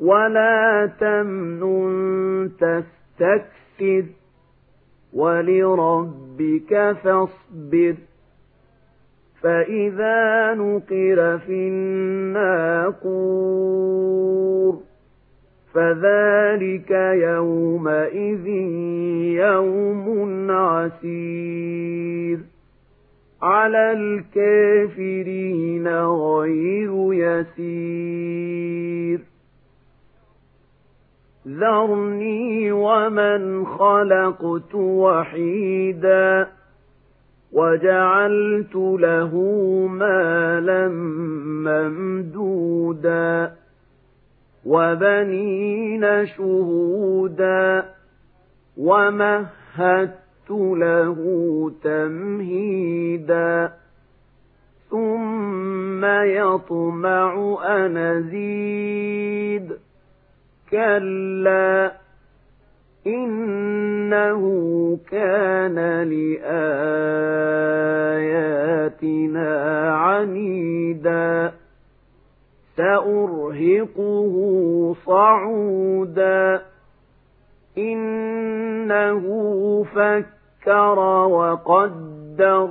ولا تمنن تستكثر ولربك فاصبر فإذا نقر في الناقور فذلك يومئذ يوم عسير على الكافرين غير يسير ذرني ومن خلقت وحيدا وجعلت له مالا ممدودا وبنين شهودا ومهدت له تمهيدا ثم يطمع أن أزيد كلا إنه كان لآياتنا عنيدا سأرهقه صعودا إنه فكر وقدر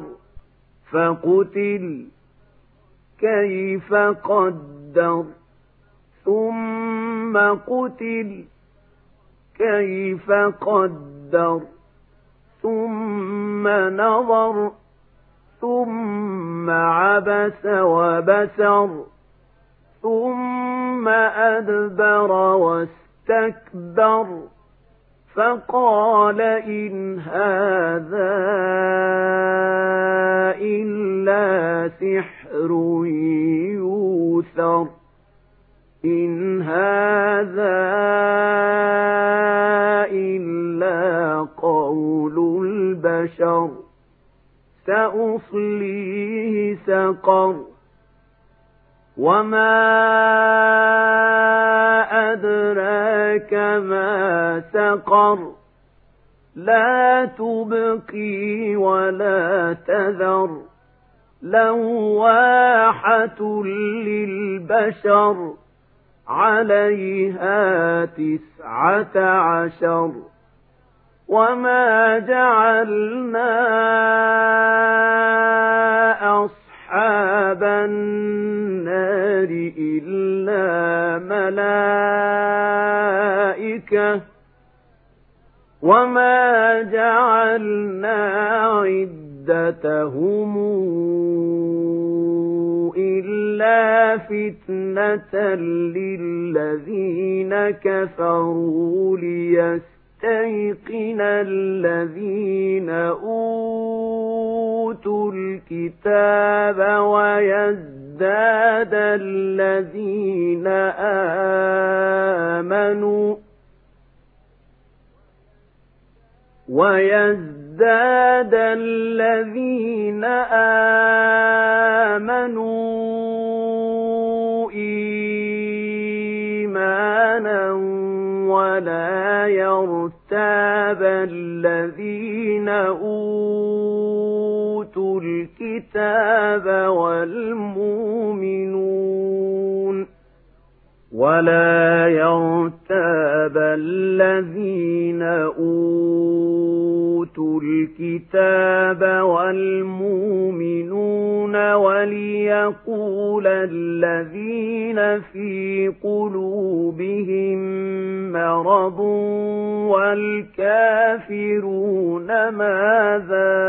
فقتل كيف قدر ثم قتل كيف قدر ثم نظر ثم عبس وبسر ثم أدبر واستكبر فقال إن هذا إلا سحر يوثر إن هذا إلا قول البشر سأصليه سقر وما أدراك ما سقر لا تبقي ولا تذر لواحة للبشر عليها تسعة عشر وما جعلنا أصحاب النار إلا ملائكة وما جعلنا عدتهم إلا فتنة للذين كفروا ليستيقن الذين أوتوا الكتاب ويزداد الذين آمنوا ويزداد الذين آمنوا إيمانا ولا يرتاب الذين أوتوا الكتاب والمؤمنون ولا يرتاب الذين أوتوا الكتاب والمؤمنون وليقول الذين في قلوبهم مرض والكافرون ماذا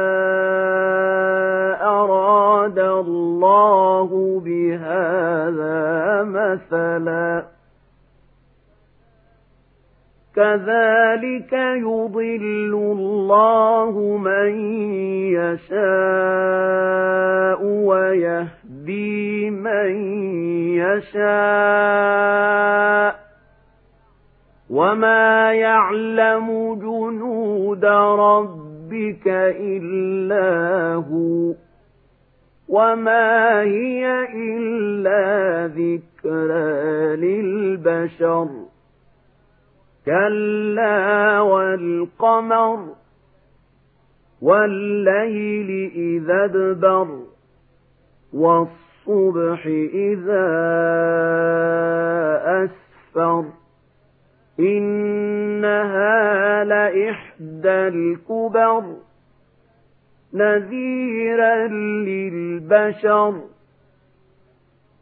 أراد الله بهذا مثلا كذلك يضل الله من يشاء ويهدي من يشاء وما يعلم جنود ربك إلا هو وما هي إلا ذكرى للبشر كلا والقمر والليل إذا ادبر والصبح إذا أسفر إنها لإحدى الكبر نذيرا للبشر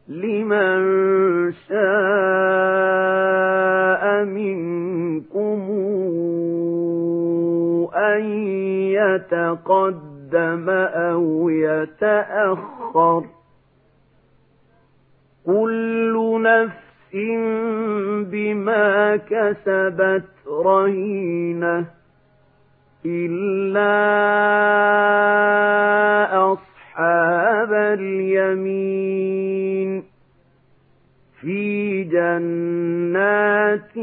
لمن شاء يتقدم أو يتأخر. كل نفس بما كسبت رهينة إلا أصحاب اليمين. في جنات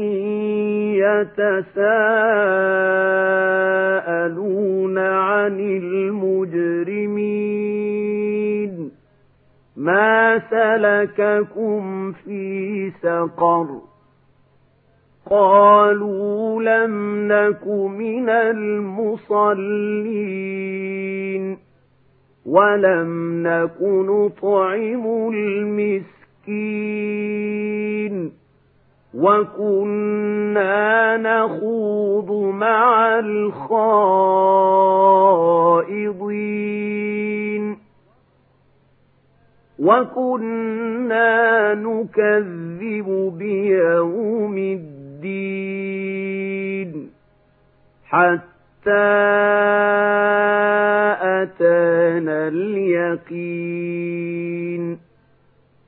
يتساءلون عن المجرمين. ما سلككم في سقر. قالوا لم نك من المصلين. ولم نك نطعم المسكين. وكنا نخوض مع الخائضين وكنا نكذب بيوم الدين حتى أتانا اليقين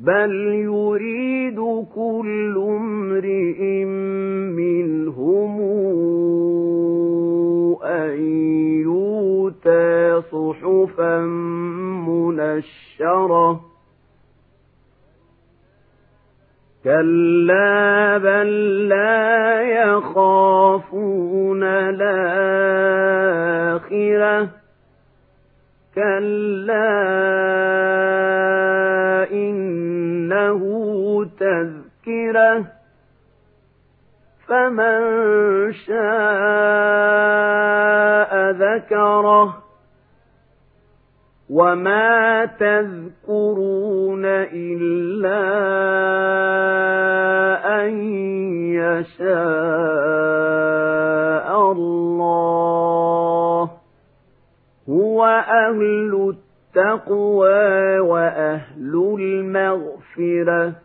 بل يريد كل امرئ منهم أن يؤتى صحفا منشرة كلا بل لا يخافون الآخرة كلا إنه تذكرة فمن شاء ذكره وما تذكرون إلا أن يشاء الله. هو أهل التقوى وأهل المغفرة